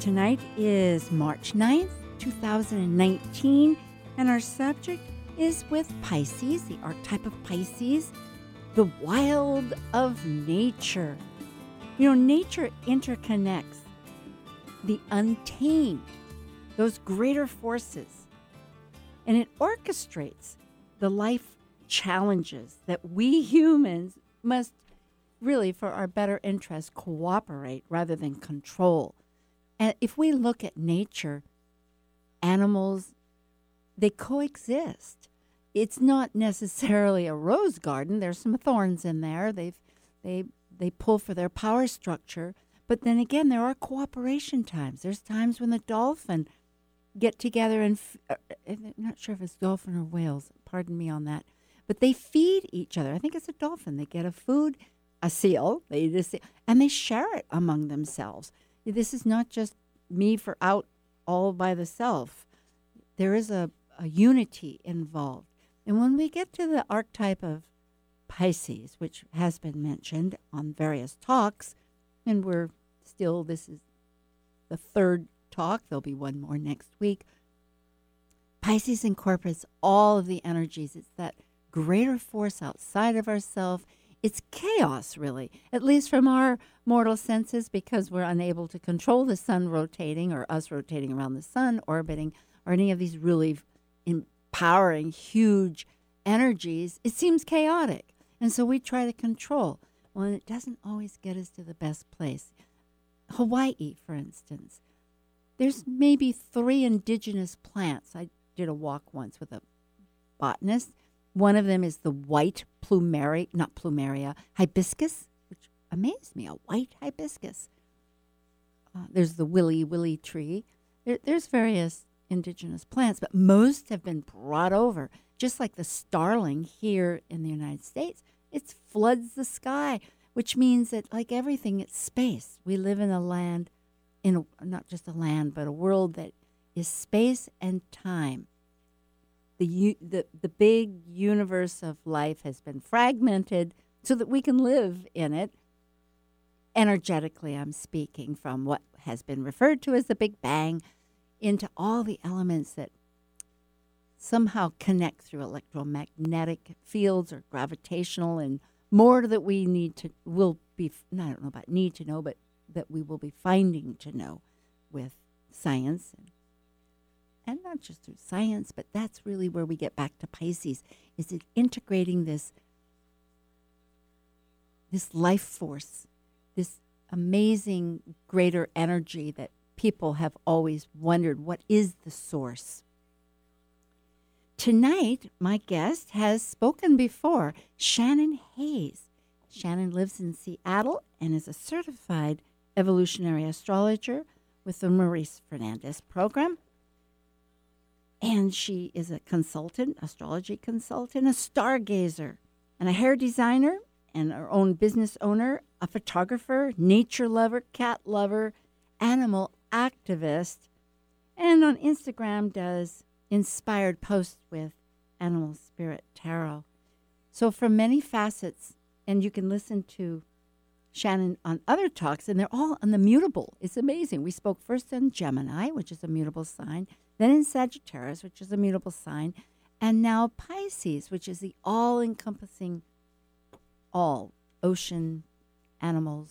Tonight is March 9th, 2019, and our subject is with Pisces, the archetype of Pisces, the wild of nature. You know, nature interconnects the untamed, those greater forces, and it orchestrates the life challenges that we humans must really, for our better interest, cooperate rather than control. And if we look at nature, animals, they coexist. It's not necessarily a rose garden. There's some thorns in there. They've they they pull for their power structure. But then again, there are cooperation times. There's times when the dolphin get together and f- uh, I'm not sure if it's dolphin or whales. Pardon me on that. But they feed each other. I think it's a dolphin. They get a food, a seal. They eat a seal, and they share it among themselves. This is not just me for out all by the self. There is a, a unity involved. And when we get to the archetype of Pisces, which has been mentioned on various talks, and we're still, this is the third talk, there'll be one more next week. Pisces incorporates all of the energies. It's that greater force outside of ourselves. It's chaos, really, at least from our mortal senses, because we're unable to control the sun rotating or us rotating around the sun, orbiting, or any of these really empowering, huge energies. It seems chaotic. And so we try to control. Well, it doesn't always get us to the best place. Hawaii, for instance, there's maybe three indigenous plants. I did a walk once with a botanist. One of them is the white plumeria, not plumeria, hibiscus, which amazed me, a white hibiscus. Uh, there's the wiliwili tree. There, there's various indigenous plants, but most have been brought over, just like the starling here in the United States. It floods the sky, which means that, like everything, it's space. We live in a land, in a, not just a land, but a world that is space and time. The, the, the big universe of life has been fragmented so that we can live in it. Energetically, I'm speaking from what has been referred to as the Big Bang into all the elements that somehow connect through electromagnetic fields or gravitational and more that we need to will be I don't know about need to know but that we will be finding to know with science and and not just through science but that's really where we get back to Pisces is it integrating this this life force this amazing greater energy that people have always wondered what is the source Tonight, my guest has spoken before, Shannon Hayes. Shannon lives in Seattle and is a certified evolutionary astrologer with the Maurice Fernandez program. And she is a consultant, astrology consultant, a stargazer, and a hair designer, and her own business owner, a photographer, nature lover, cat lover, animal activist, and on Instagram does inspired posts with Animal Spirit Tarot. So, from many facets, and you can listen to Shannon on other talks, and they're all on the mutable. It's amazing. We spoke first in Gemini, which is a mutable sign, then in Sagittarius, which is a mutable sign, and now Pisces, which is the all encompassing all ocean, animals.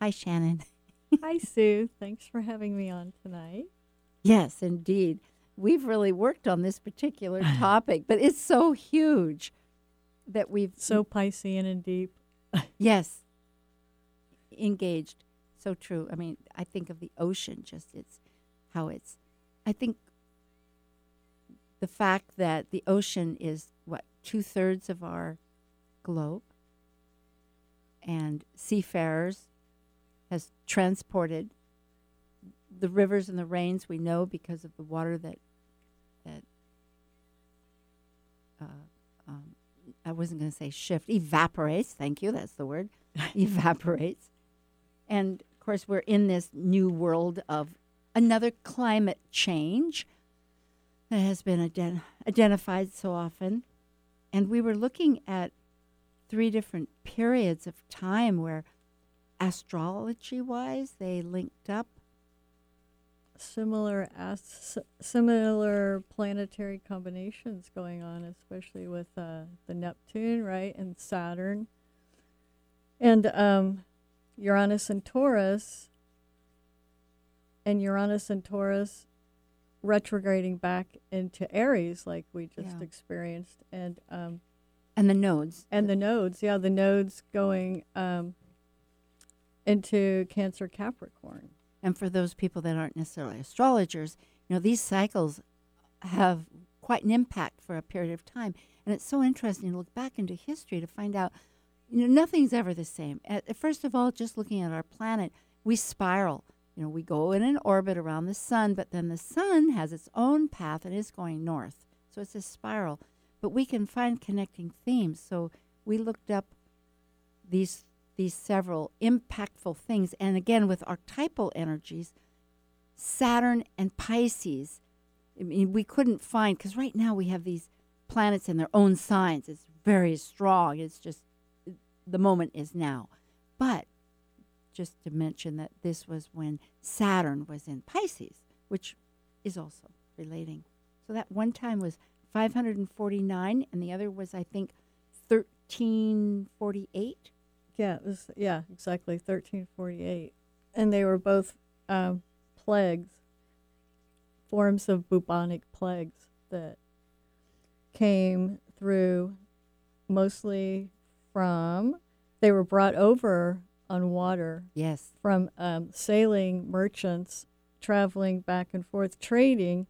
Hi, Shannon. Hi, Sue. Thanks for having me on tonight. Yes, indeed. We've really worked on this particular topic, but it's so huge that we've so Piscean and deep. yes, engaged. So true. I mean, I think of the ocean, just it's how it's. I think the fact that the ocean is what two thirds of our globe, and seafarers has transported the rivers and the rains we know because of the water that that uh, um, I wasn't going to say shift evaporates. Thank you, that's the word evaporates. And of course, we're in this new world of another climate change that has been ident- identified so often. And we were looking at three different periods of time where astrology wise they linked up Similar as similar planetary combinations going on, especially with uh, the Neptune, right, and Saturn, and um, Uranus and Taurus, and Uranus and Taurus retrograding back into Aries, like we just Yeah. experienced, and um, and the nodes and the nodes, yeah, the nodes going um, into Cancer Capricorn. And for those people that aren't necessarily astrologers, you know, these cycles have quite an impact for a period of time. And it's so interesting to look back into history to find out, you know, nothing's ever the same. At, first of all, just looking at our planet, we spiral. You know, we go in an orbit around the sun, but then the sun has its own path and is going north. So it's a spiral. But we can find connecting themes. So we looked up these these several impactful things. And again, with archetypal energies, Saturn and Pisces, I mean, we couldn't find, because right now we have these planets in their own signs. It's very strong. It's just the moment is now. But just to mention that this was when Saturn was in Pisces, which is also relating. So that one time was 549, and the other was, I think, 1348. Yeah, it was, yeah, exactly, 1348. And they were both um, plagues, forms of bubonic plagues that came through mostly from, they were brought over on water Yes. from um, sailing merchants traveling back and forth trading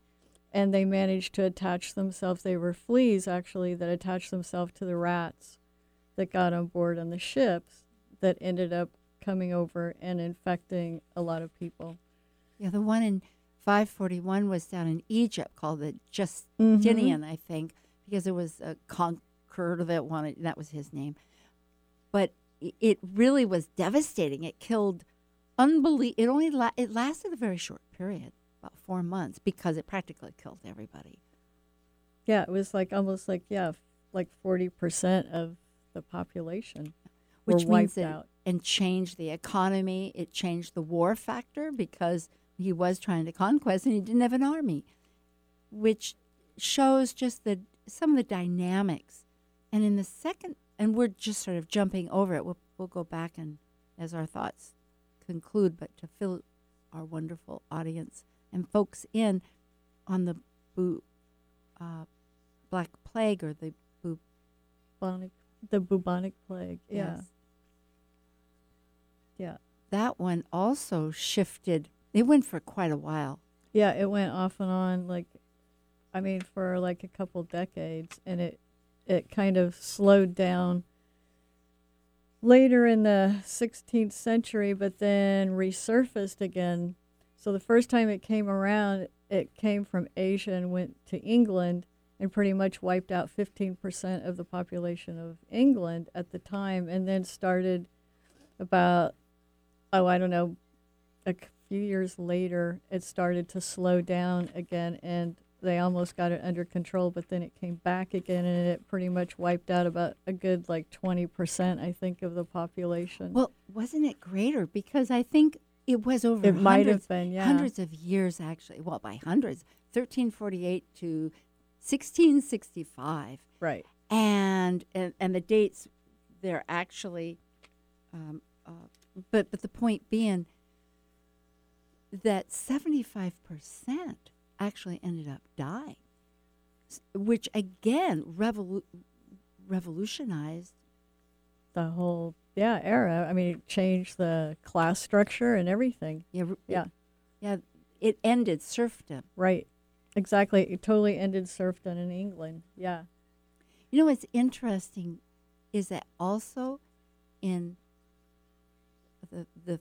and they managed to attach themselves they were fleas actually that attached themselves to the rats that got on board on the ships that ended up coming over and infecting a lot of people Yeah, the one in 541 was down in Egypt called the Justinian, Mm-hmm. I think, because it was a conqueror that wanted, that was his name. But it really was devastating. It killed unbelie It only la- it lasted a very short period, about four months, because it practically killed everybody. yeah it was like almost like yeah like 40% of the population which means wiped that out and changed the economy. It changed the war factor because he was trying to conquest and he didn't have an army, which shows just the some of the dynamics. And in the second, and we're just sort of jumping over it. We'll we'll go back and as our thoughts conclude, but to fill our wonderful audience and folks in on the bu- uh, Black Plague or the bu- bubonic the bubonic plague yeah Yes. yeah that one also shifted. It went for quite a while. Yeah, it went off and on like I mean for like a couple decades and it it kind of slowed down later in the 16th century but then resurfaced again. So the first time it came around it came from Asia and went to England and pretty much wiped out 15% of the population of England at the time and then started about oh I don't know a few years later, it started to slow down again, and they almost got it under control. But then it came back again, and it pretty much wiped out about a good like twenty percent, I think, of the population. Well, wasn't it greater? Because I think it was over it might hundreds, have been, yeah. hundreds of years, actually. Well, by hundreds, 1348 to 1665. Right. And, and, and the dates, they're actually, um, uh, but, but the point being that 75% actually ended up dying, which again revolu- revolutionized The whole yeah era. I mean, it changed the class structure and everything. Yeah, r- Yeah. It, yeah, it ended serfdom. Right. Exactly. It totally ended serfdom in England. Yeah. You know what's interesting is that also in the the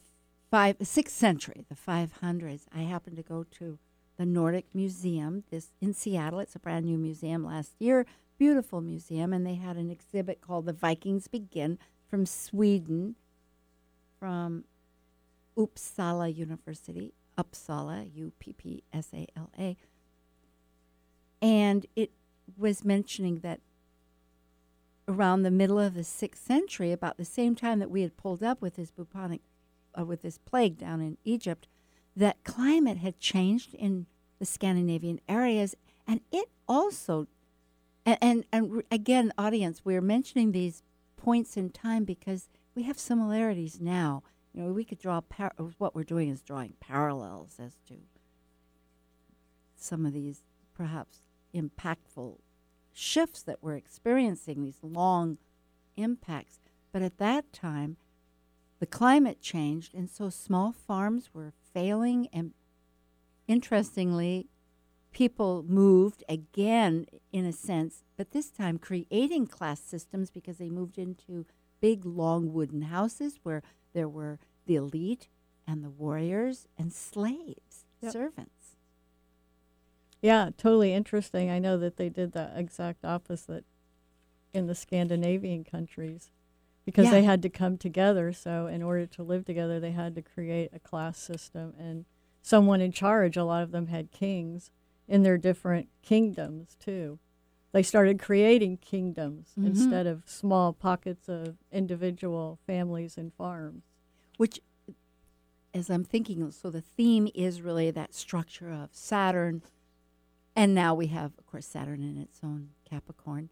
five, sixth century, the 500s. I happened to go to the Nordic Museum this in Seattle. It's a brand new museum last year, beautiful museum, and they had an exhibit called "The Vikings Begin" from Sweden, from Uppsala University, Uppsala, U P P S A L A, and it was mentioning that around the middle of the sixth century, about the same time that we had pulled up with this bubonic, uh, with this plague down in Egypt, that climate had changed in the Scandinavian areas, and it also, and and, and again, audience, we're mentioning these points in time because we have similarities now. You know, we could draw par- what we're doing is drawing parallels as to some of these perhaps impactful shifts that we're experiencing, these long impacts. But at that time, the climate changed, and so small farms were failing. And interestingly, people moved again, in a sense, but this time creating class systems because they moved into big, long wooden houses where there were the elite and the warriors and slaves, Yep. servants. Yeah, totally interesting. I know that they did the exact opposite in the Scandinavian countries because Yeah. they had to come together. So, in order to live together, they had to create a class system and someone in charge. A lot of them had kings in their different kingdoms, too. They started creating kingdoms Mhm. instead of small pockets of individual families and farms. which as i'm thinking so the theme is really that structure of saturn and now we have of course saturn in its own capricorn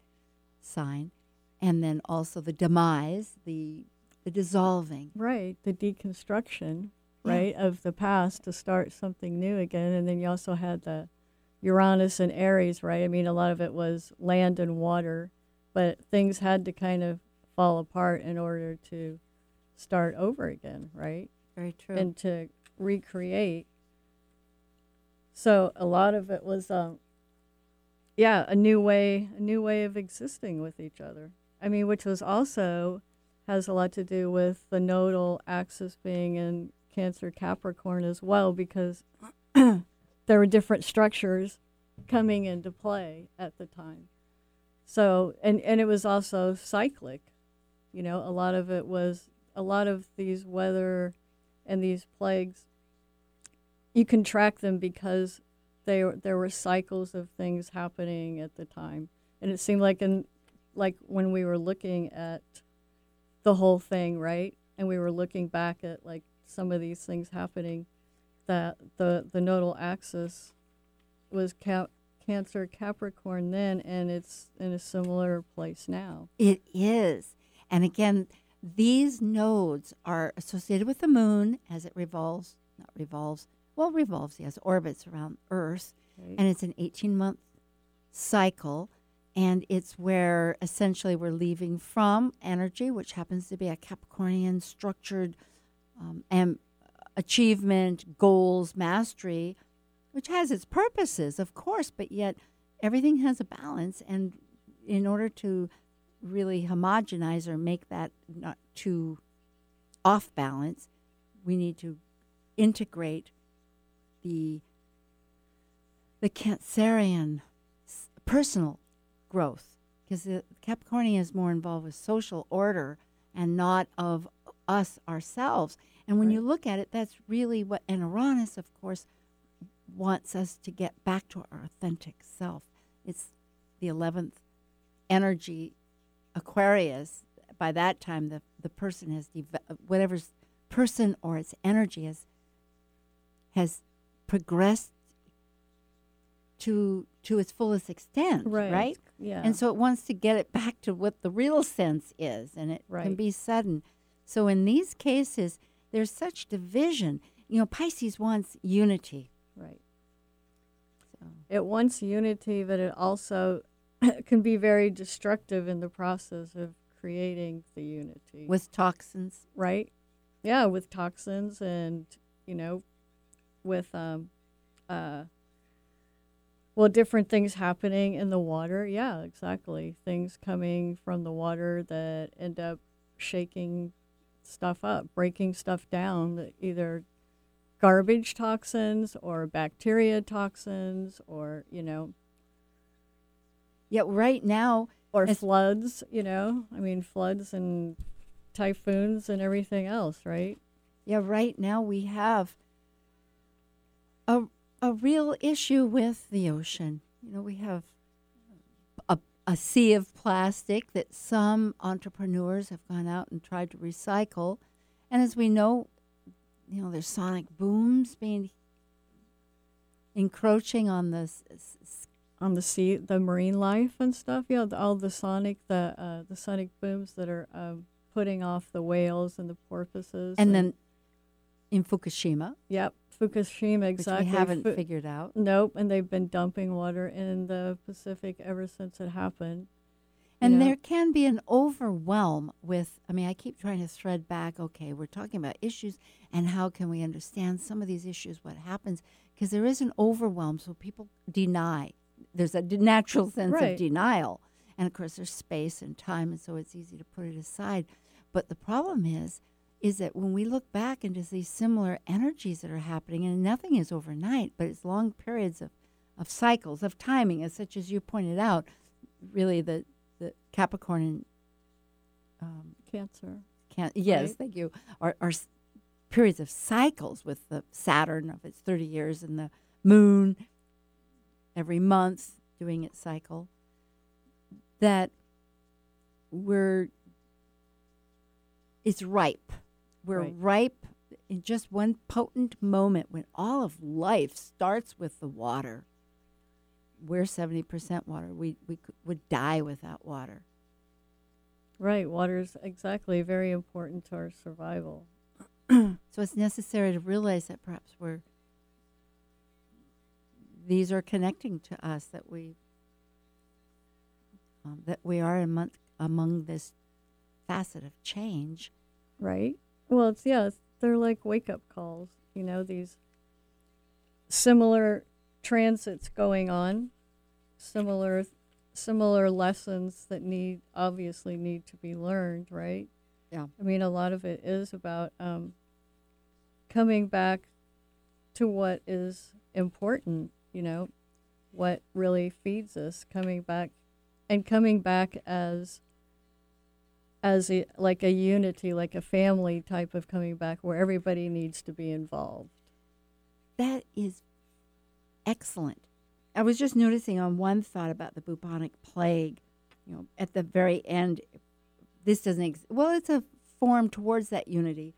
sign and then also the demise the the dissolving Right, the deconstruction, Yeah. right, of the past to start something new again. And then you also had the Uranus and Aries, right? I mean, a lot of it was land and water, but things had to kind of fall apart in order to start over again, right? very true And to recreate. So a lot of it was, um, yeah, a new way, a new way of existing with each other. I mean, which was also has a lot to do with the nodal axis being in Cancer Capricorn as well, because there were different structures coming into play at the time. So, and, and it was also cyclic. You know, a lot of it was, a lot of these weather and these plagues, you can track them because they, there were cycles of things happening at the time. And it seemed like in, like when we were looking at the whole thing, right? And we were looking back at like some of these things happening, that the the nodal axis was cap- Cancer Capricorn then, and it's in a similar place now. it is and again these nodes are associated with the moon as it revolves not revolves well revolves yes orbits around earth Right? and it's an 18 month cycle and it's where essentially we're leaving from energy which happens to be a capricornian structured um, and achievement goals mastery which has its purposes of course but yet everything has a balance. And in order to really homogenize or make that not too off balance we need to integrate the the Cancerian personal growth because the Capricornian is more involved with social order and not of us ourselves. And when you look at it, that's really what, and Uranus, of course, wants us to get back to our authentic self. It's the 11th energy, Aquarius. By that time, the, the person has, deve- whatever's person or its energy has, has progressed to to its fullest extent, right? right? Yeah. And so it wants to get it back to what the real sense is, and it can be sudden. So in these cases, there's such division. You know, Pisces wants unity. right. So It wants unity, but it also can be very destructive in the process of creating the unity. with toxins, right? Yeah, with toxins and you know, with um, uh, well, different things happening in the water. Yeah, exactly. Things coming from the water that end up shaking stuff up, breaking stuff down, either garbage toxins or bacteria toxins or, you know, Yet right now, or floods, you know. I mean, floods and typhoons and everything else, right? yeah, right now we have a a real issue with the ocean. You know, we have a a sea of plastic that some entrepreneurs have gone out and tried to recycle, and as we know, you know, there's sonic booms being encroaching on the s- s- s- On the sea, the marine life and stuff. Yeah, the, all the sonic, the uh, the sonic booms that are um, putting off the whales and the porpoises. and then in Fukushima, yep, Fukushima which exactly. we haven't Fu- figured out. Nope, and they've been dumping water in the Pacific ever since it happened. And know? there can be an overwhelm with, I mean, I keep trying to thread back, okay, we're talking about issues and how can we understand some of these issues, what happens, because there is an overwhelm, so people deny. There's a natural sense Right. of denial. And of course, there's space and time, and so it's easy to put it aside. But the problem is, is that when we look back into these similar energies that are happening, and nothing is overnight, but it's long periods of, of cycles, of timing, as such as you pointed out, really the, the Capricorn and um, Cancer. can yes, Right. thank you, are, are s- periods of cycles with the Saturn of its 30 years and the moon every month doing its cycle, that we're, it's ripe. We're Right. ripe in just one potent moment when all of life starts with the water. We're 70% water. We, we could, would die without water. Right, Water is exactly very important to our survival. So it's necessary to realize that perhaps we're these are connecting to us that we um, that we are among among this facet of change. Right. Well, it's yeah, it's, they're like wake up calls. You know, these similar transits going on, similar similar lessons that need obviously need to be learned. Right. Yeah. I mean, a lot of it is about um, coming back to what is important. You know, what really feeds us. Coming back, and coming back as as a like a unity, like a family type of coming back where everybody needs to be involved. That is excellent. I was just noticing on one thought about the bubonic plague. You know, at the very end, this doesn't. Ex- well, it's a form towards that unity,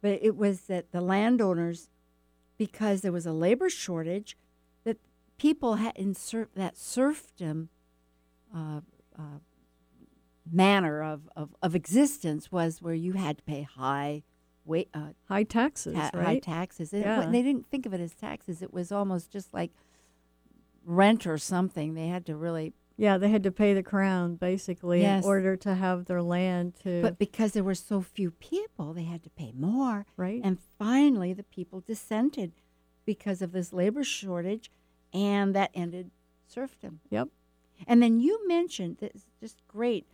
but it was that the landowners, because there was a labor shortage, that people had in ser- that serfdom uh, uh, manner of, of, of existence was where you had to pay high wait, uh, High taxes, ta- high taxes. And Yeah. they didn't think of it as taxes. It was almost just like rent or something. They had to really, yeah, they had to pay the crown basically Yes. in order to have their land to but because there were so few people, they had to pay more. right. And finally, the people dissented because of this labor shortage, and that ended serfdom. Yep. And then you mentioned that's just great.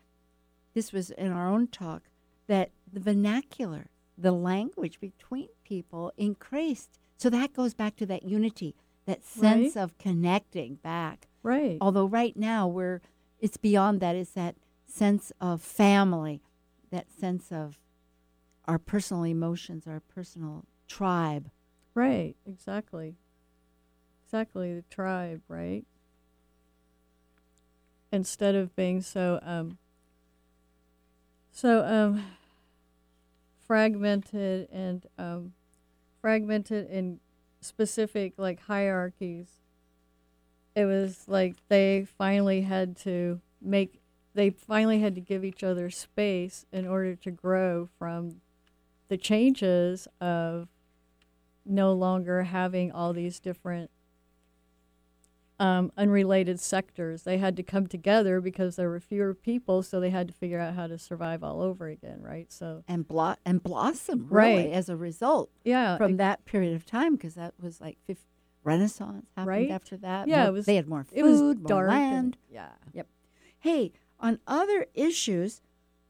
This was in our own talk that the vernacular, the language between people increased. So that goes back to that unity, that sense Right. of connecting back. right. Although right now we're it's beyond that. It's that sense of family, that sense of our personal emotions, our personal tribe. Right, exactly. Exactly, the tribe, right? Instead of being so um so um fragmented and um fragmented in specific like hierarchies. It was like they finally had to make they finally had to give each other space in order to grow from the changes of no longer having all these different um, unrelated sectors. They had to come together because there were fewer people, so they had to figure out how to survive all over again, right? So, and blo- and blossom really Right. as a result yeah, from it, that period of time because that was like Renaissance happened Right. after that. Yeah, More- it was- they had more food, it was more dark. and- land. yeah, Hey, on other issues,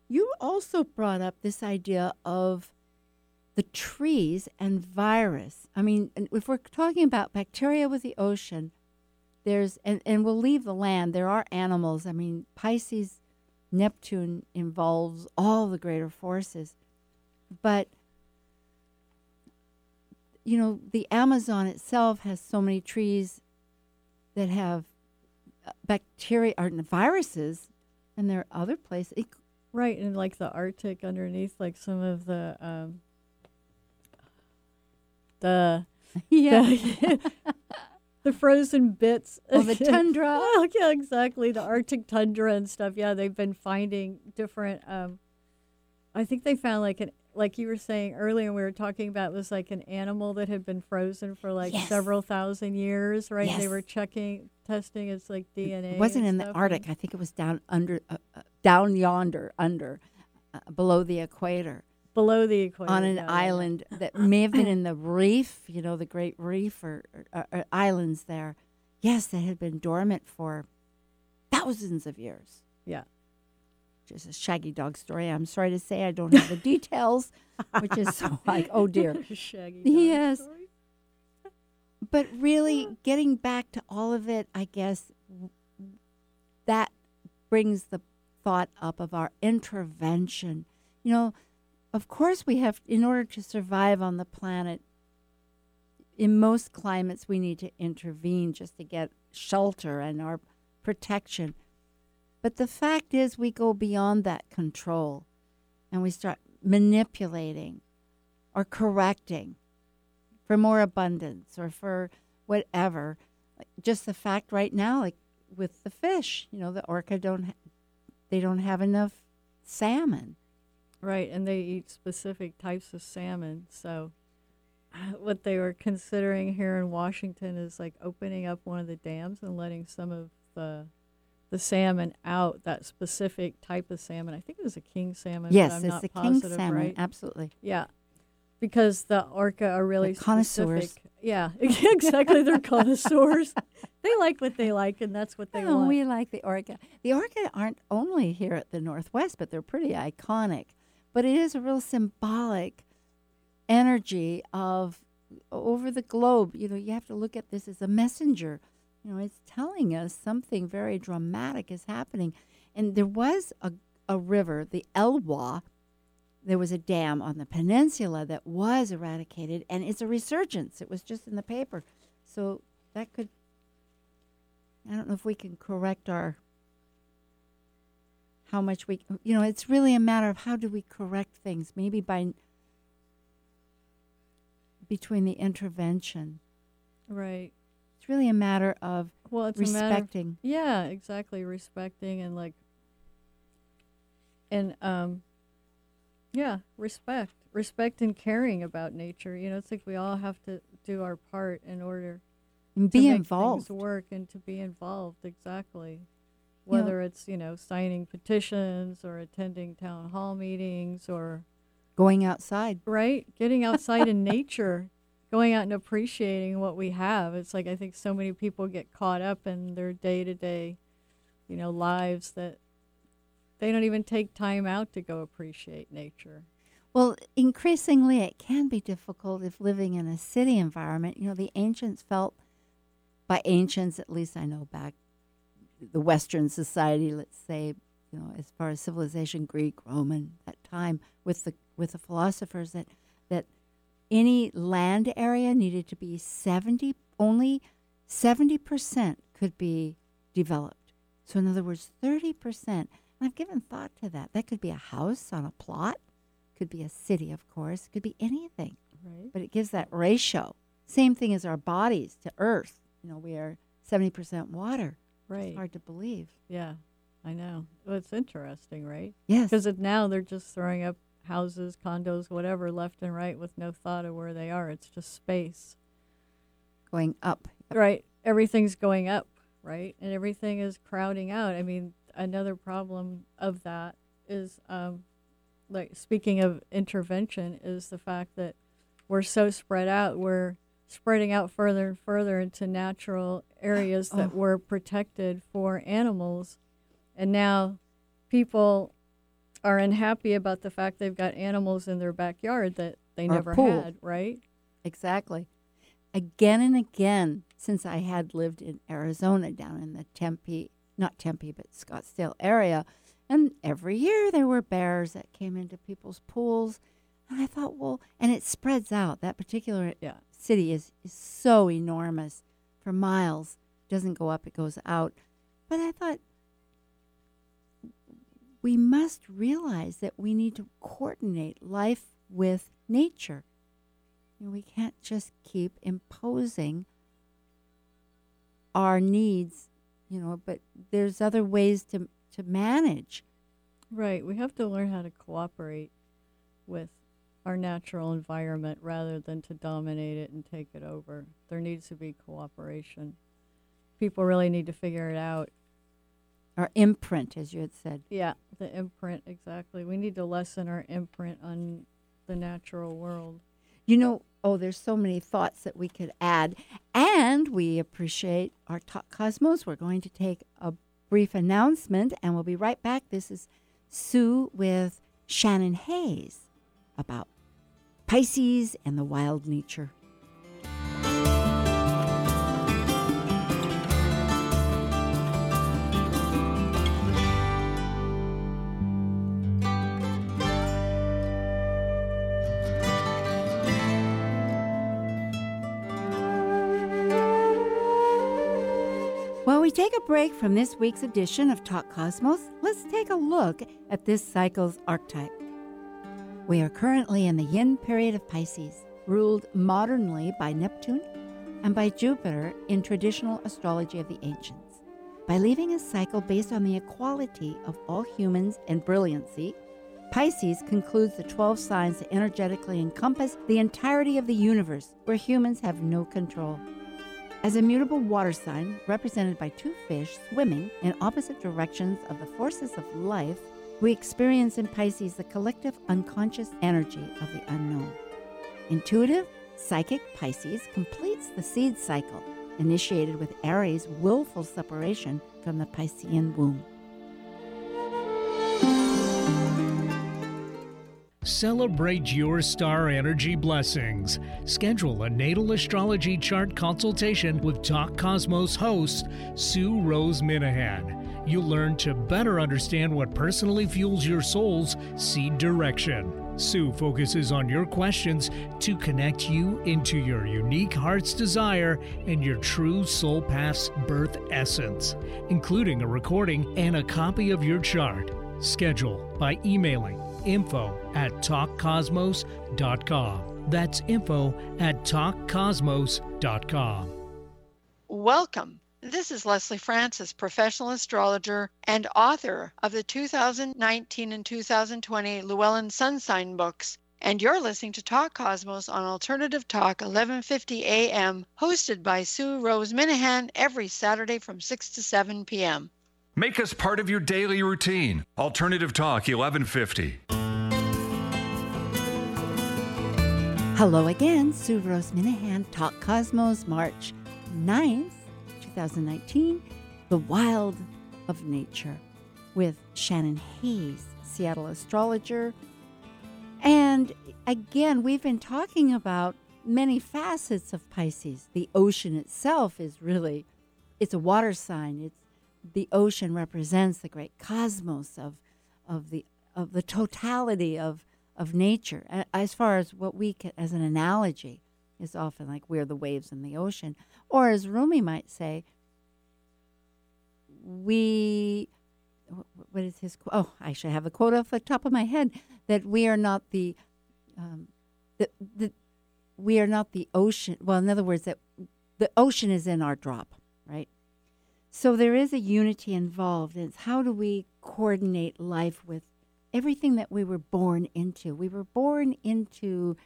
you also brought up this idea of the trees and virus. I mean, if we're talking about bacteria with the ocean, there's and, and we'll leave the land. There are animals. I mean, Pisces, Neptune involves all the greater forces, but you know, the Amazon itself has so many trees that have uh, bacteria or viruses, and there are other places. Right, and like the Arctic underneath, like some of the um, the yeah, the, the frozen bits. Oh, the tundra. oh, yeah, exactly. The Arctic tundra and stuff. Yeah, they've been finding different. Um, I think they found like an like you were saying earlier. We were talking about was like an animal that had been frozen for like Yes. several thousand years. Right? They were checking, testing its like DNA. it wasn't in the Arctic. and- I think it was down under, uh, uh, down yonder, under, uh, below the equator, below the equator on an island that may have been in the reef. You know, the Great Reef or, or, or islands there. Yes, that had been dormant for thousands of years. Yeah. Just a shaggy dog story. I'm sorry to say I don't have the details, which is so like, oh dear. Shaggy. dog Yes. story. But really, getting back to all of it, I guess that brings the thought up of our intervention. You know, of course, we have, in order to survive on the planet, in most climates, we need to intervene just to get shelter and our protection. But the fact is, we go beyond that control and we start manipulating or correcting for more abundance or for whatever. Just the fact right now, like with the fish, you know, the orca don't, they don't have enough salmon. Right, and they eat specific types of salmon. So, what they were considering here in Washington is like opening up one of the dams and letting some of the the salmon out. That specific type of salmon. I think it was a king salmon. yes, it's the king salmon, Right? absolutely. Yeah, because the orca are really connoisseurs. specific. Yeah, exactly. They're connoisseurs. they like what they like, and that's what they oh, want. we like the orca. The orca aren't only here at the Northwest, but they're pretty iconic. But it is a real symbolic energy of over the globe. You know, you have to look at this as a messenger. You know, it's telling us something very dramatic is happening. And there was a, a river, the Elwha. There was a dam on the peninsula that was eradicated, and it's a resurgence. It was just in the paper. So that could I don't know if we can correct our how much we you know it's really a matter of how do we correct things maybe by between the intervention right. it's really a matter of Well, it's a matter. Of, respecting Yeah, exactly. Respecting and like, and um, yeah, respect, respect and caring about nature. You know, it's like we all have to do our part in order and to be make involved things work and to be involved. Exactly. Whether it's you know signing petitions or attending town hall meetings or going outside. Right? Getting outside in nature going out and appreciating what we have. It's like i think so many people get caught up in their day-to-day you know lives that they don't even take time out to go appreciate nature. Well increasingly it can be difficult if living in a city environment. You know the ancients felt by ancients at least i know back the western society let's say you know as far as civilization greek roman that time with the with the philosophers that that any land area needed to be 70 only 70% could be developed. So in other words 30% and i've given thought to that. That could be a house on a plot could be a city of course could be anything. Right. But it gives that ratio. Same thing as our bodies to earth. You know we are 70% water right it's hard to believe yeah i know well, it's interesting right yes because now they're just throwing up houses condos whatever left and right with no thought of where they are it's just space going up Right. Everything's going up, right? And everything is crowding out. I mean, another problem of that is, um, like, speaking of intervention, is the fact that we're so spread out. We're spreading out further and further into natural areas that Oh. were protected for animals. And now people are unhappy about the fact they've got animals in their backyard that they Or never had, right? Exactly. Again and again, since I had lived in Arizona down in the Tempe, not Tempe, but Scottsdale area, and every year there were bears that came into people's pools. And I thought, well, and it spreads out. That particular Yeah. City is, is so enormous for miles. It Doesn't go up, it goes out. But I thought, we must realize that we need to coordinate life with nature. We can't just keep imposing our needs, you know, but there's other ways to to manage. Right. We have to learn how to cooperate with our natural environment rather than to dominate it and take it over. There needs to be cooperation. People really need to figure it out. Our imprint, as you had said. Yeah, the imprint, exactly. We need to lessen our imprint on the natural world. You know, oh, there's so many thoughts that we could add. And we appreciate our Talk Cosmos. We're going to take a brief announcement and we'll be right back. This is Sue with Shannon Hayes about Pisces and the wild nature. While we take a break from this week's edition of Talk Cosmos, let's take a look at this cycle's archetype. We are currently in the yin period of Pisces, ruled modernly by Neptune and by Jupiter in traditional astrology of the ancients. By leaving a cycle based on the equality of all humans and brilliancy, Pisces concludes the 12 signs that energetically encompass the entirety of the universe where humans have no control. As a mutable water sign represented by two fish swimming in opposite directions of the forces of life, we experience in Pisces the collective unconscious energy of the unknown. Intuitive, psychic Pisces completes the seed cycle, initiated with Aries' willful separation from the Piscean womb. Celebrate your star energy blessings. Schedule a natal astrology chart consultation with Talk Cosmos host Sue Rose Minahan. You'll learn to better understand what personally fuels your soul's seed direction. Sue focuses on your questions to connect you into your unique heart's desire and your true soul path's birth essence, including a recording and a copy of your chart. Schedule by emailing info at talkcosmos.com. That's info at talkcosmos.com. Welcome. This is Leslie Francis, professional astrologer and author of the 2019 and 2020 Llewellyn Sun Sign books. And you're listening to Talk Cosmos on Alternative Talk 1150 AM, hosted by Sue Rose Minahan every Saturday from 6 to 7 p.m. Make us part of your daily routine. Alternative Talk 1150. Hello again, Sue Rose Minahan, Talk Cosmos, March 9th, 2019, The Wild of Nature, with Shannon Hayes, Seattle astrologer. And again, we've been talking about many facets of Pisces. The ocean itself is really, it's a water sign. It's the ocean represents the great cosmos of, of the of the totality of of nature. As far as what we can, as an analogy, is often like we're the waves in the ocean, or as Rumi might say, we. What is his? Oh, I should have a quote off the top of my head that we are not the, um, the the, we are not the ocean. Well, in other words, that the ocean is in our drop, right? So there is a unity involved. It's how do we coordinate life with everything that we were born into? We were born into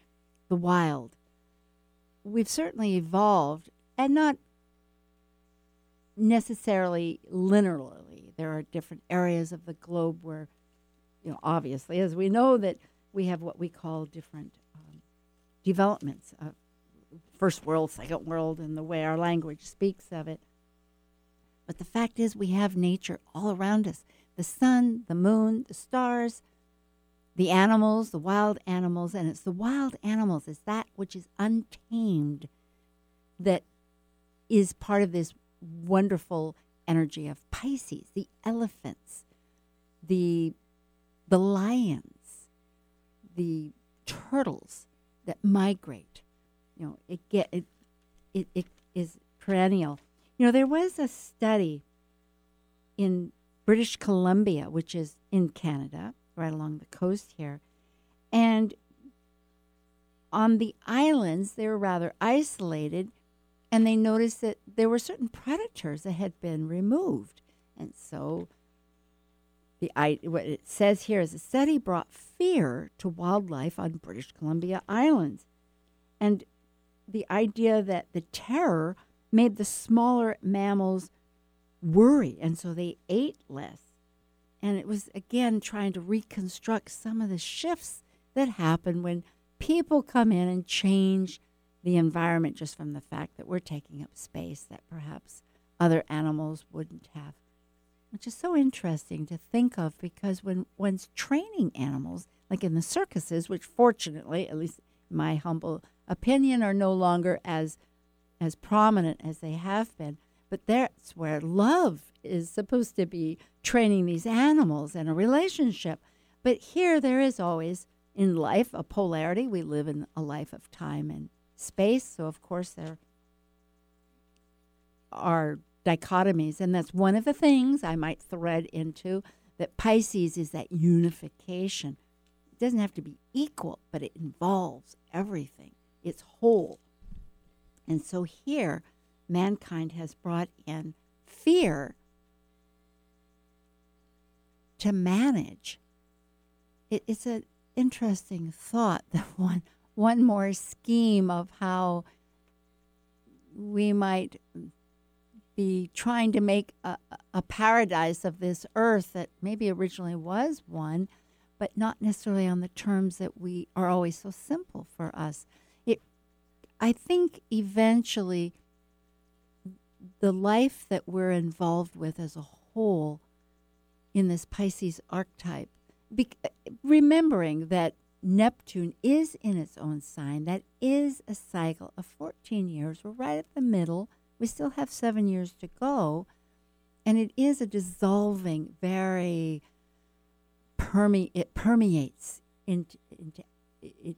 the wild. We've certainly evolved, and not necessarily linearly. There are different areas of the globe where, you know, obviously, as we know that we have what we call different um, developments of first world, second world, and the way our language speaks of it. But the fact is, we have nature all around us the sun, the moon, the stars, the animals, the wild animals, and it's the wild animals, it's that which is untamed that is part of this wonderful energy of Pisces, the elephants, the the lions, the turtles that migrate. You know, it get it it, it is perennial. You know, there was a study in British Columbia, which is in Canada, right along the coast here, and on the islands they were rather isolated, and they noticed that there were certain predators that had been removed, and so the what it says here is the study brought fear to wildlife on British Columbia Islands, and the idea that the terror made the smaller mammals worry, and so they ate less. And it was again trying to reconstruct some of the shifts that happen when people come in and change the environment just from the fact that we're taking up space that perhaps other animals wouldn't have. Which is so interesting to think of because when one's training animals, like in the circuses, which fortunately, at least my humble opinion, are no longer as as prominent as they have been, but that's where love is supposed to be training these animals in a relationship. But here there is always in life a polarity. We live in a life of time and space, so of course there are dichotomies, and that's one of the things I might thread into that Pisces is that unification. It doesn't have to be equal, but it involves everything. It's whole. And so here, mankind has brought in fear to manage. It, it's an interesting thought that one one more scheme of how we might be trying to make a, a paradise of this earth that maybe originally was one, but not necessarily on the terms that we are always so simple for us. I think, eventually, the life that we're involved with as a whole in this Pisces archetype, be, remembering that Neptune is in its own sign, that is a cycle of 14 years. We're right at the middle. We still have seven years to go. And it is a dissolving, very perme- it permeates into, into it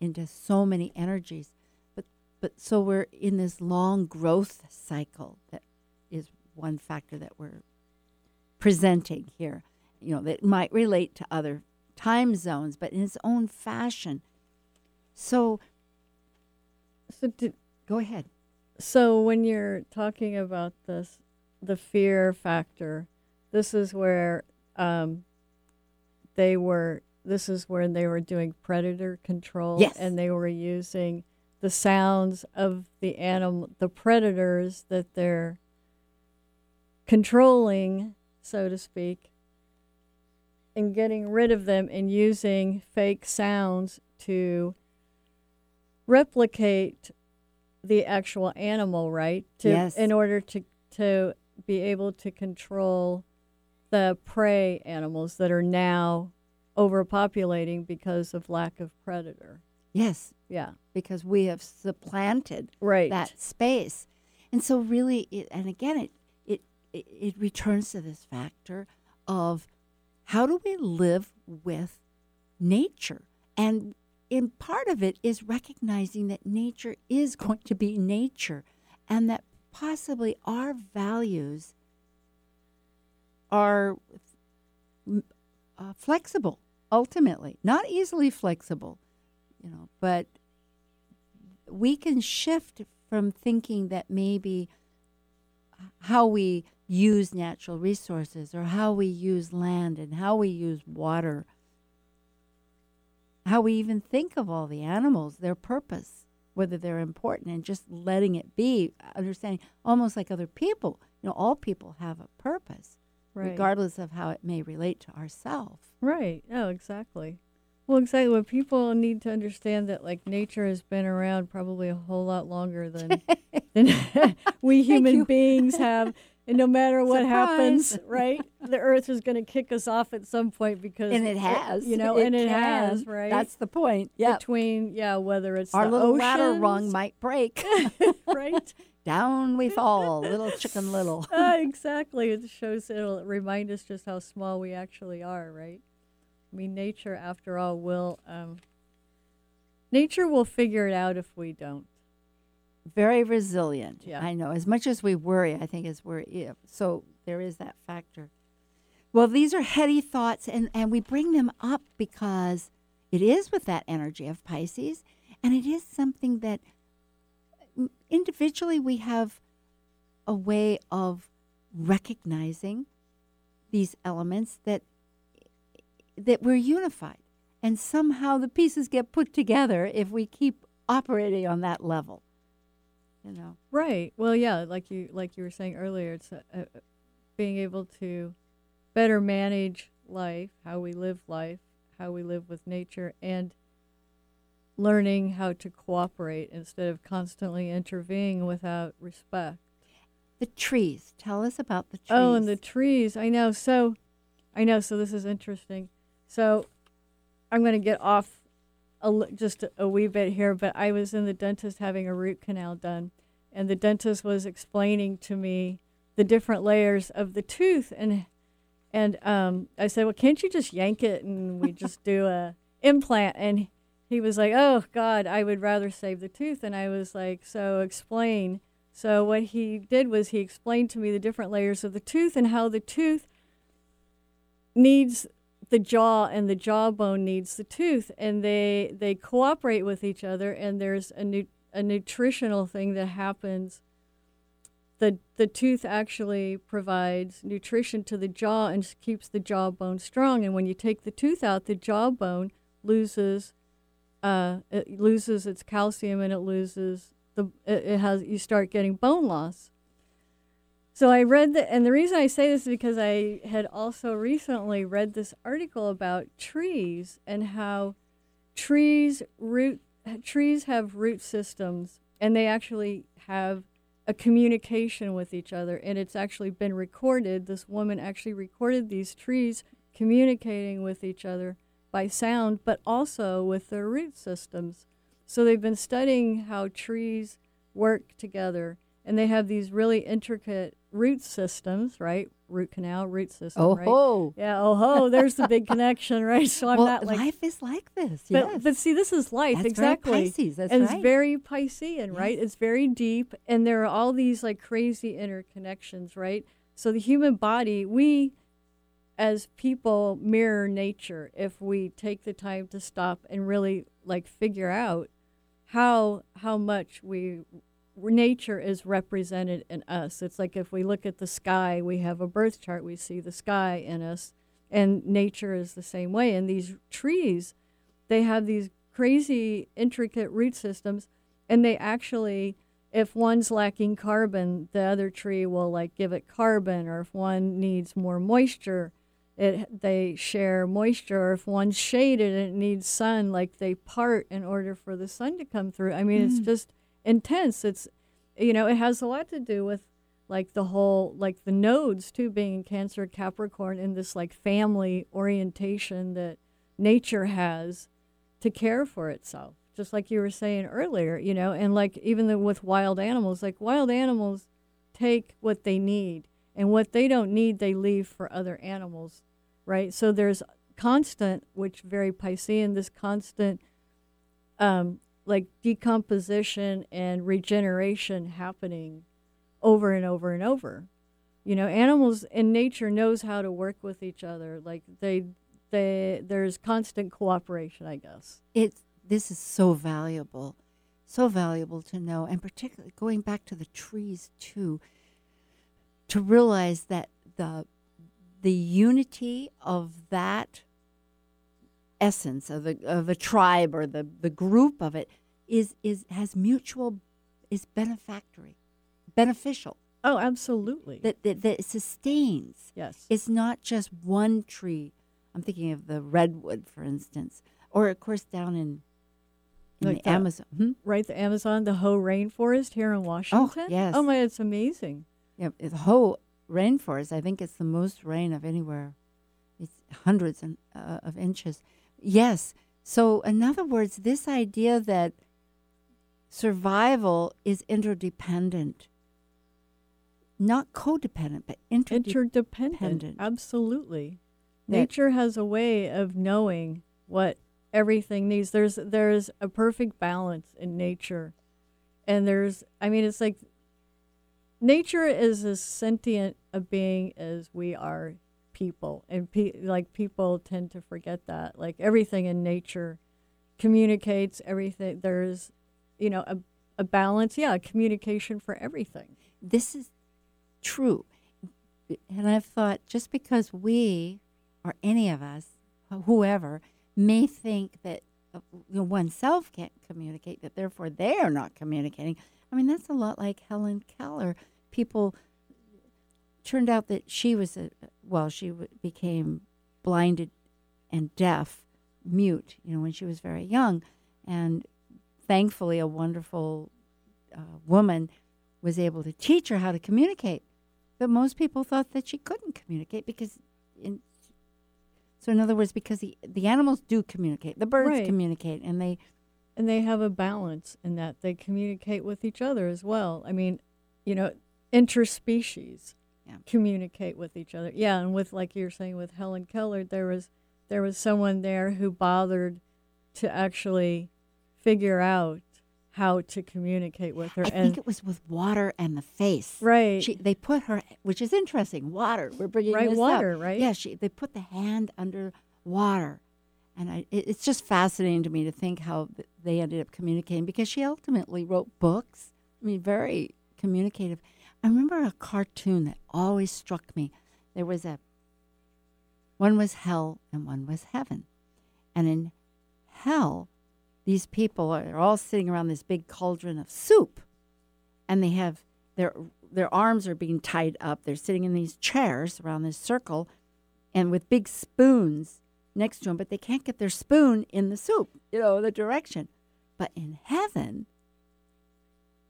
into so many energies. But but so we're in this long growth cycle that is one factor that we're presenting here. You know, that might relate to other time zones, but in its own fashion. So, So did, go ahead. So when you're talking about this, the fear factor, this is where um, they were. This is where they were doing predator control, Yes. and they were using the sounds of the animal, the predators that they're controlling, so to speak, and getting rid of them and using fake sounds to replicate the actual animal, right? To, Yes. In order to to be able to control the prey animals that are now overpopulating because of lack of predator. Yes, Yeah. because we have supplanted Right. that space. And so really it, and again it, it it returns to this factor of how do we live with nature? And in part of it is recognizing that nature is going to be nature and that possibly our values are uh, flexible ultimately not easily flexible you know but we can shift from thinking that maybe how we use natural resources or how we use land and how we use water, how we even think of all the animals, their purpose, whether they're important, and just letting it be, understanding almost like other people. You know, all people have a purpose, Right. regardless of how it may relate to ourselves. Right. Oh, exactly. Well, exactly. What people need to understand that like nature has been around probably a whole lot longer than than we human beings have, and no matter what happens, right? the Earth is going to kick us off at some point because and it has, you know, and it can. has, right? That's the point. Yeah, Between yeah, whether it's our little oceans, ladder rung might break. right? Down we fall, little chicken little. uh, exactly. It shows it'll remind us just how small we actually are, right? I mean, nature, after all, will um, nature will figure it out if we don't. Very resilient. Yeah. I know. As much as we worry, I think as we're yeah, so there is that factor. Well, these are heady thoughts, and and we bring them up because it is with that energy of Pisces, and it is something that individually we have a way of recognizing these elements that that we're unified and somehow the pieces get put together if we keep operating on that level you know Right. Well, yeah, like you like you were saying earlier, it's uh uh being able to better manage life, how we live life, how we live with nature, and learning how to cooperate instead of constantly intervening without respect. the trees tell us about the trees Oh, and the trees. I know. So, I know. So this is interesting. So, I'm going to get off a, just a, a wee bit here, but I was in the dentist having a root canal done, and the dentist was explaining to me the different layers of the tooth, and and um, I said, well, can't you just yank it and we just do a implant? And he was like, oh God, I would rather save the tooth. And I was like, so explain. So what he did was he explained to me the different layers of the tooth and how the tooth needs the jaw and the jawbone needs the tooth and they they cooperate with each other and there's a a nutritional thing that happens the the tooth actually provides nutrition to the jaw and keeps the jawbone strong and when you take the tooth out the jawbone loses uh, it loses its calcium and it loses the it, has you start getting bone loss so I read that, and the reason I say this is because I had also recently read this article about trees and how trees root trees have root systems, and they actually have a communication with each other, and it's actually been recorded. This woman actually recorded these trees communicating with each other by sound, but also with their root systems. So they've been studying how trees work together, and they have these really intricate root systems, right? Root canal, root system, oh right? ho Yeah, oh ho, there's the big connection, right? So I'm well not like life is like this but, yes. but see, this is life That's very exactly. Pisces, that's and right. it's very Piscean, right? Yes. It's very deep, and there are all these like crazy interconnections, right? So the human body, we as people mirror nature if we take the time to stop and really like figure out how how much we nature is represented in us. It's like if we look at the sky, we have a birth chart, we see the sky in us, and nature is the same way. And these trees, they have these crazy, intricate root systems, and they actually, if one's lacking carbon, the other tree will like give it carbon, or if one needs more moisture, it they share moisture. Or if one's shaded and it needs sun, like they part in order for the sun to come through. I mean, it's mm. just intense. It's you know, it has a lot to do with like the whole like the nodes too being in Cancer Capricorn in this like family orientation that nature has to care for itself. Just like you were saying earlier, you know, and like even the, with wild animals, like wild animals take what they need and what they don't need they leave for other animals, right? So there's constant, which very Piscean, this constant um, like decomposition and regeneration happening over and over and over. You know, animals in nature knows how to work with each other. Like they they there's constant cooperation, I guess. it's this is so valuable so valuable to know and particularly going back to the trees too to realize that the the unity of that essence of a, of a tribe or the, the group of it is is has mutual is benefactory beneficial Oh, absolutely. that, that, that it sustains yes. it's not just one tree. I'm thinking of the redwood, for instance, or of course down in, in Like the the- Amazon. Hmm? right, the Amazon, the Hoh rainforest here in Washington. Oh, yes. Oh my, it's amazing. Yeah, the whole rainforest. I think it's the most rain of anywhere. It's hundreds and, uh, of inches. Yes. So, in other words, this idea that survival is interdependent, not codependent, but interdependent. Interdependent. Absolutely. Nature has a way of knowing what everything needs. There's there's a perfect balance in nature. And there's I mean it's like nature is as sentient a being as we are people and pe- like people tend to forget that like everything in nature communicates everything there's you know a, a balance yeah communication for everything. This is true and i've thought just because we or any of us whoever may think that uh, you know, oneself can't communicate that therefore they are not communicating i mean that's a lot like helen keller people turned out that she was a well she w- became blinded and deaf mute you know when she was very young and thankfully a wonderful uh, woman was able to teach her how to communicate but most people thought that she couldn't communicate because in so in other words because the the animals do communicate the birds Right. communicate and they and they have a balance in that they communicate with each other as well. I mean, you know, interspecies Yeah. communicate with each other. Yeah, and with like you're saying with Helen Keller, there was there was someone there who bothered to actually figure out how to communicate with her I and think it was with water and the face. right She, they put her, which is interesting. Water. We're bringing Right, this up. water, right? Yeah. She. They put the hand under water, and I, it, it's just fascinating to me to think how they ended up communicating because she ultimately wrote books. I mean, very communicative. I remember a cartoon that always struck me. There was a. One was hell and one was heaven, and in hell, these people are all sitting around this big cauldron of soup and they have their their arms are being tied up. They're sitting in these chairs around this circle, and with big spoons next to them, but they can't get their spoon in the soup. You know the direction. But in heaven,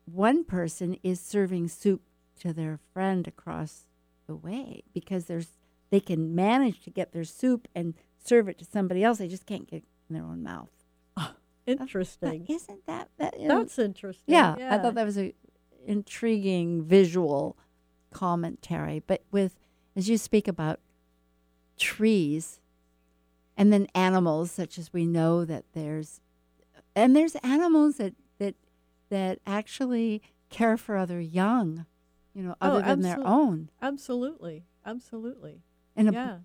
one person is serving soup to their friend across the way because there's they can manage to get their soup and serve it to somebody else. They just can't get it in their own mouth. Ah, but interesting. isn't that that? you know, That's interesting. yeah, I thought that was a intriguing visual commentary. But with as you speak about trees and then animals, such as we know that there's and there's animals that that that actually care for other young, you know, Oh, other than their own. absolutely, absolutely. And a, b- yeah,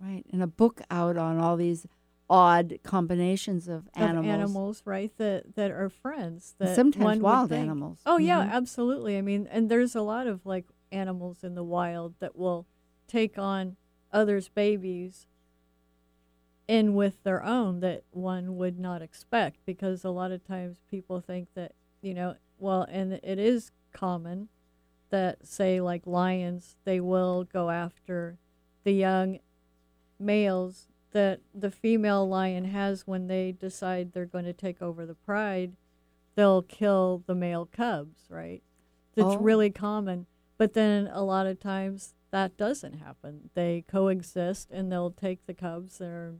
right, and a book out on all these odd combinations of of animals. animals, right? That that are friends. and That sometimes wild animals. Oh yeah, Mhm. absolutely. I mean, and there's a lot of like animals in the wild that will take on others' babies in with their own that one would not expect because a lot of times people think that, you know, well, and it is common that say like lions, they will go after the young males that the female lion has when they decide they're going to take over the pride they'll kill the male cubs, right? That's Oh. really common. But then a lot of times that doesn't happen. They coexist and they'll take the cubs. They're,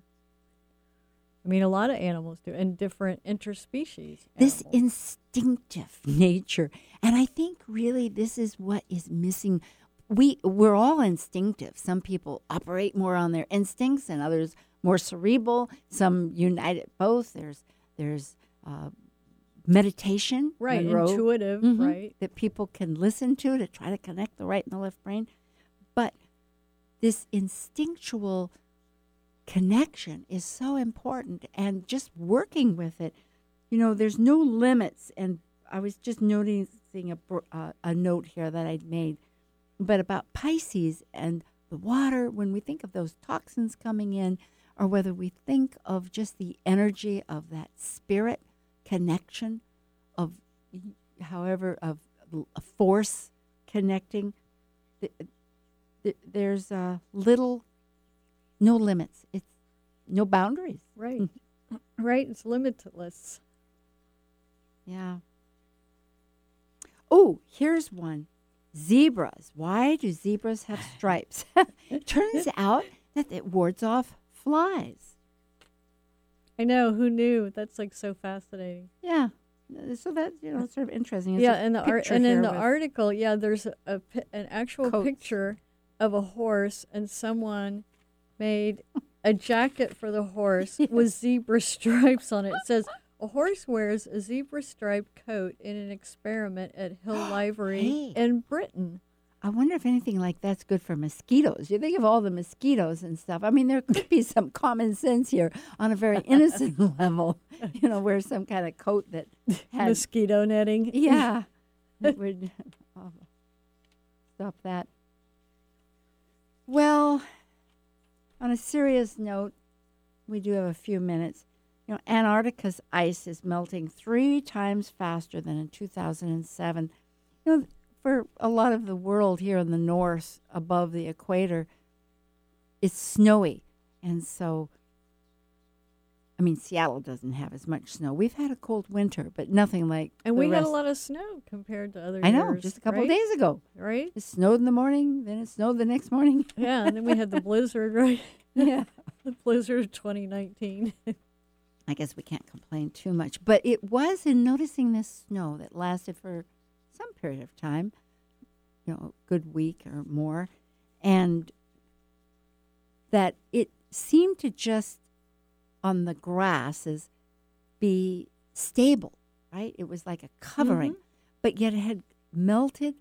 I mean, a lot of animals do, and different interspecies. this instinctive nature and i think really this is what is missing. We we're all instinctive. Some people operate more on their instincts and others more cerebral. Some unite it both. There's there's uh, meditation right, Monroe, intuitive, mhm, right? that people can listen to to try to connect the right and the left brain. But this instinctual connection is so important and just working with it. You know there's no limits and i was just noticing a, uh, a note here that i'd made but about pisces and the water when we think of those toxins coming in or whether we think of just the energy of that spirit connection of however of a force connecting th- th- there's a little no limits it's no boundaries Right, right. It's limitless. Yeah. Oh, here's one. zebras. Why do zebras have stripes? It Turns out that it wards off flies. I know. Who knew? That's like so fascinating. Yeah. Uh, So that you know, it's sort of interesting. There's yeah, and the art, and in the article, yeah, there's a, a an actual Coats. picture of a horse, and someone made a jacket for the horse with zebra stripes on it. It says a horse wears a zebra striped coat in an experiment at Hill Livery Hey. in Britain. I wonder if anything like that's good for mosquitoes. You think of all the mosquitoes and stuff. I mean, there could be some common sense here on a very innocent level. You know, wear some kind of coat that has Mosquito netting. yeah, that would stop that. Well, on a serious note, we do have a few minutes. You know, Antarctica's ice is melting three times faster than in 2007. You know, for a lot of the world here in the north, above the equator, it's snowy, and so. I mean, Seattle doesn't have as much snow. We've had a cold winter, but nothing like. And we had a lot of snow compared to other I know, years. just a couple right? days ago. Right? It snowed in the morning, then it snowed the next morning. Yeah, and then we had the blizzard, right? yeah. The blizzard of 2019. I guess we can't complain too much. But it was in noticing this snow that lasted for some period of time, you know, a good week or more, and that it seemed to just on the grass is be stable, right? It was like a covering, mm-hmm. but yet it had melted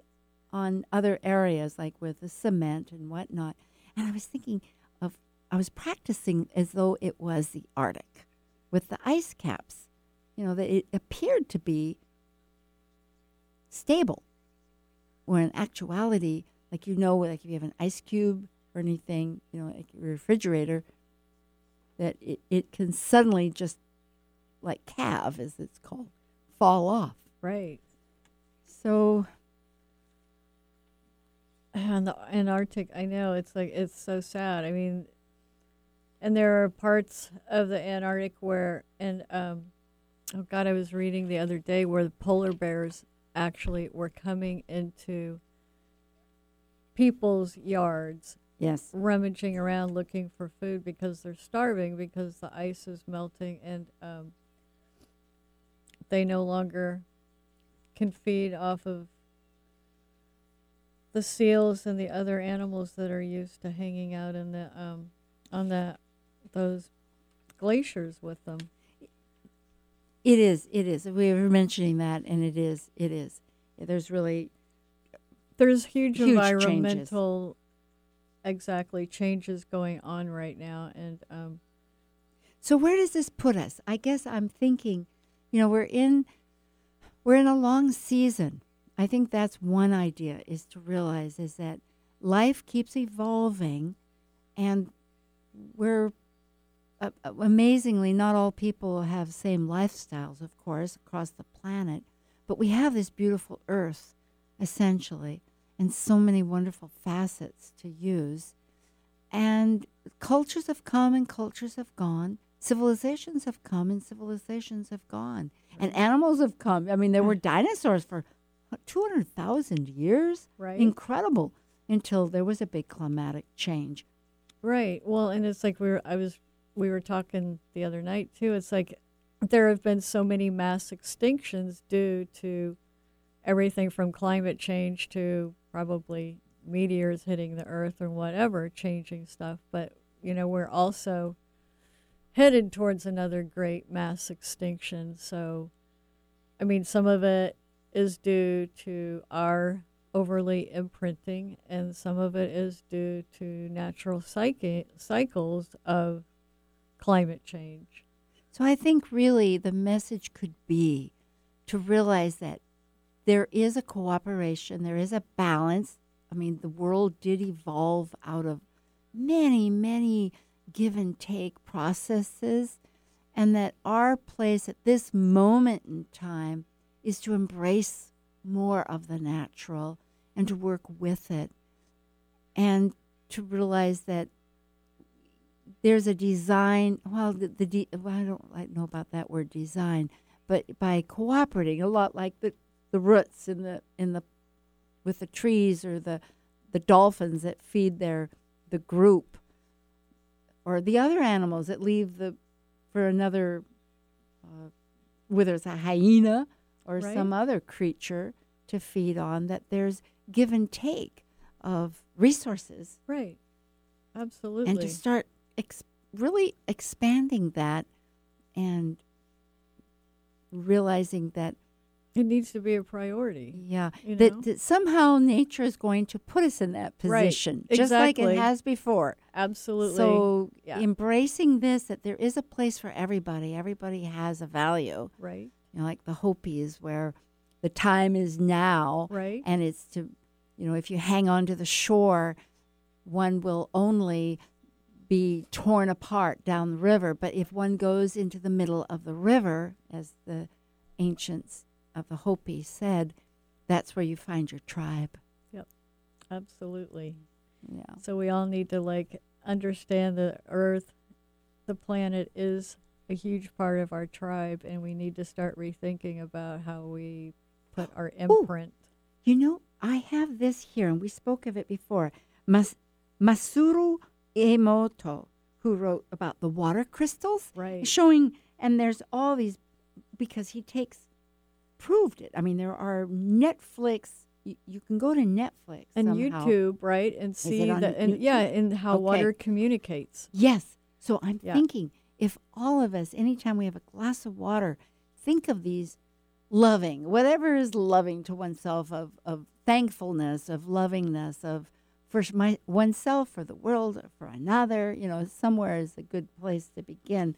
on other areas, like with the cement and whatnot. And I was thinking of, I was practicing as though it was the Arctic with the ice caps, you know, that it appeared to be stable. Where in actuality, like you know, like if you have an ice cube or anything, you know, like your refrigerator, that it, it can suddenly just like calve, as it's called, fall off. right. So And the Antarctic, I know it's like it's so sad. I mean, and there are parts of the Antarctic where, and um, oh God, I was reading the other day where the polar bears actually were coming into people's yards, yes, rummaging around looking for food because they're starving because the ice is melting and um, they no longer can feed off of the seals and the other animals that are used to hanging out in the um, on the those glaciers with them. it is. It is. We were mentioning that, and it is. It is. There's really There's huge, Huge environmental exactly changes going on right now, and um, So where does this put us? I guess I'm thinking, you know, we're in we're in a long season. I think that's one idea is to realize is that life keeps evolving and we're uh, uh, amazingly not all people have same lifestyles of course across the planet, but we have this beautiful earth essentially and so many wonderful facets to use. And cultures have come and cultures have gone. Civilizations have come and civilizations have gone. And animals have come. I mean, there were dinosaurs for 200,000 years. Right. Incredible. Until there was a big climatic change. Right. Well, and it's like we were I was we were talking the other night too. It's like there have been so many mass extinctions due to everything from climate change to probably meteors hitting the earth or whatever changing stuff, but you know, we're also headed towards another great mass extinction. So I mean, some of it is due to our overly imprinting, and some of it is due to natural psyche, cycles of climate change. So I think really the message could be to realize that there is a cooperation, there is a balance. I mean, the world did evolve out of many, many give and take processes, and that our place at this moment in time is to embrace more of the natural and to work with it and to realize that there's a design. Well, the, the de, well, I don't like know about that word design, but by cooperating a lot, like the the roots in the in the with the trees or the the dolphins that feed their the group or the other animals that leave the for another uh, whether it's a hyena or Right. some other creature to feed on that there's give and take of resources Right. Absolutely. and to start ex- really expanding that and realizing that it needs to be a priority. yeah You know? that, that somehow nature is going to put us in that Right, position just like it has before Absolutely. so yeah. embracing this that there is a place for everybody everybody has a value right. you know like the hopis where the time is now Right. and it's to you know if you hang on to the shore one will only be torn apart down the river but if one goes into the middle of the river as the ancients of the hopi said that's where you find your tribe Yep, Absolutely. yeah So we all need to like understand the earth, the planet is a huge part of our tribe and we need to start rethinking about how we put our imprint. you know i have this here and we spoke of it before Mas- masaru emoto who wrote about the water crystals Right. showing and there's all these because he takes proved it i mean there are netflix you, you can go to netflix And somehow. YouTube, right? And see that and YouTube? yeah, and how Okay. water communicates. yes so i'm Yeah. thinking if all of us anytime we have a glass of water think of these loving whatever is loving to oneself of, of thankfulness of lovingness of for my oneself for the world for another you know somewhere is a good place to begin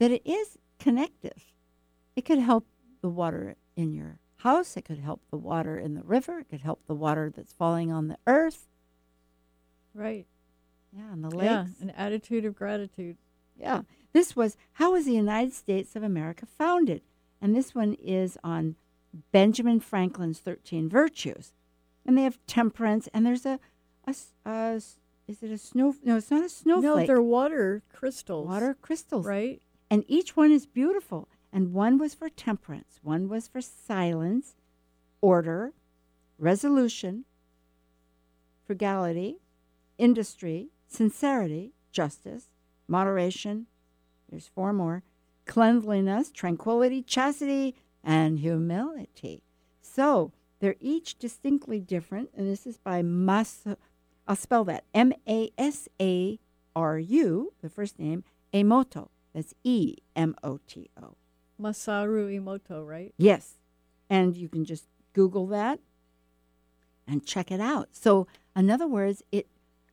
that it is connective it could help the water in your house it could help the water in the river it could help the water that's falling on the earth Right. yeah and the lakes Yeah. An attitude of gratitude. Yeah. This was How was the United States of America founded? And this one is on Benjamin Franklin's 13 Virtues. And they have temperance, and there's a, a, a is it a snow? No, it's not a snowflake. No, snowflake. they're water crystals. water crystals. Right? And each one is beautiful. And one was for temperance, one was for silence, order, resolution, frugality, industry, sincerity, justice, moderation. There's four more cleanliness, tranquility, chastity, and humility. So they're each distinctly different. And this is by Mas. I'll spell that M A S A R U, the first name, Emoto. That's E M O T O. Masaru Emoto, right? Yes. And you can just Google that and check it out. So, in other words, it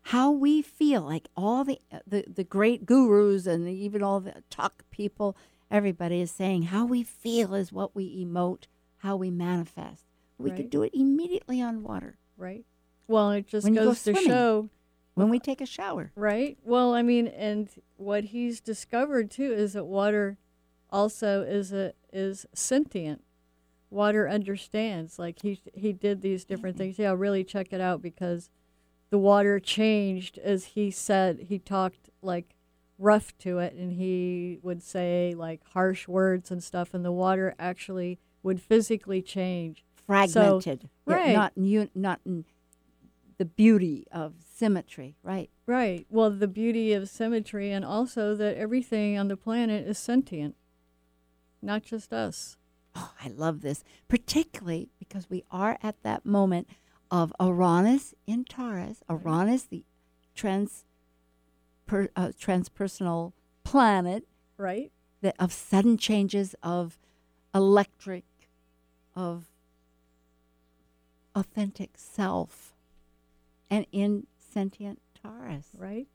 how we feel like all the the, the great gurus and even all the talk people, everybody is saying how we feel is what we emote, how we manifest. We Right. could do it immediately on water Right. Well, it just When you go goes to show when we take a shower. Right. Well, I mean, and what he's discovered too is that water also is a is sentient. Water understands. Like he he did these different mm-hmm. things. Yeah, really check it out because the water changed as he said. He talked like rough to it, and he would say like harsh words and stuff, and the water actually would physically change. Fragmented. Yeah, right. Not not in the beauty of symmetry, right? Right. Well, the beauty of symmetry, and also that everything on the planet is sentient, not just us. Oh, I love this, particularly because we are at that moment of Uranus in Taurus. Uranus, the trans, per, uh, transpersonal planet Right. that of sudden changes of electric, of authentic self, and in sentient Taurus. Right.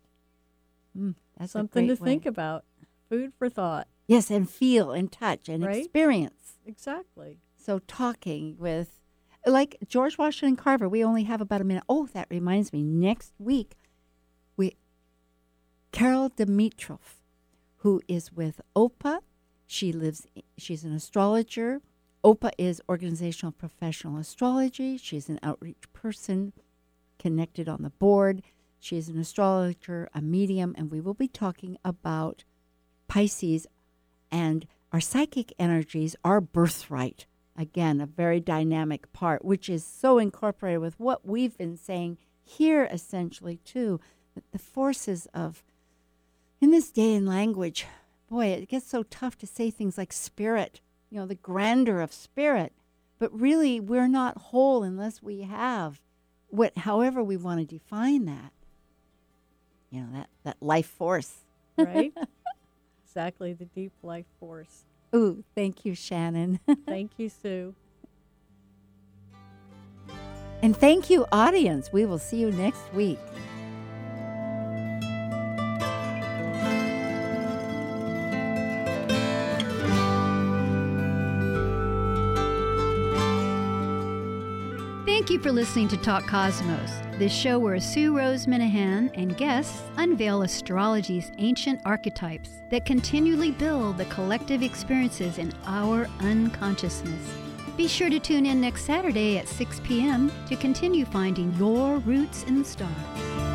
Mm, that's Something to way. think about. Food for thought. Yes, and feel and touch and Right? experience. Exactly. So talking with, like George Washington Carver, we only have about a minute. Oh, that reminds me. Next week, we Carol Dimitrov, who is with OPA. She lives. She's an astrologer. OPA is Organizational Professional Astrology. She's an outreach person, connected on the board. She is an astrologer, a medium, and we will be talking about Pisces and our psychic energies, our birthright. again, a very dynamic part, which is so incorporated with what we've been saying here, essentially, too. That the forces of, in this day and language, boy, it gets so tough to say things like spirit, you know, the grandeur of spirit. But really, we're not whole unless we have what, however, we want to define that. You know, that, that life force. Right? exactly, the deep life force. Ooh, thank you, Shannon. Thank you, Sue. and thank you, audience. We will see you next week. Thank you for listening to Talk Cosmos, the show where Sue Rose Minahan and guests unveil astrology's ancient archetypes that continually build the collective experiences in our unconsciousness. Be sure to tune in next Saturday at 6 p.m. to continue finding your roots in the stars.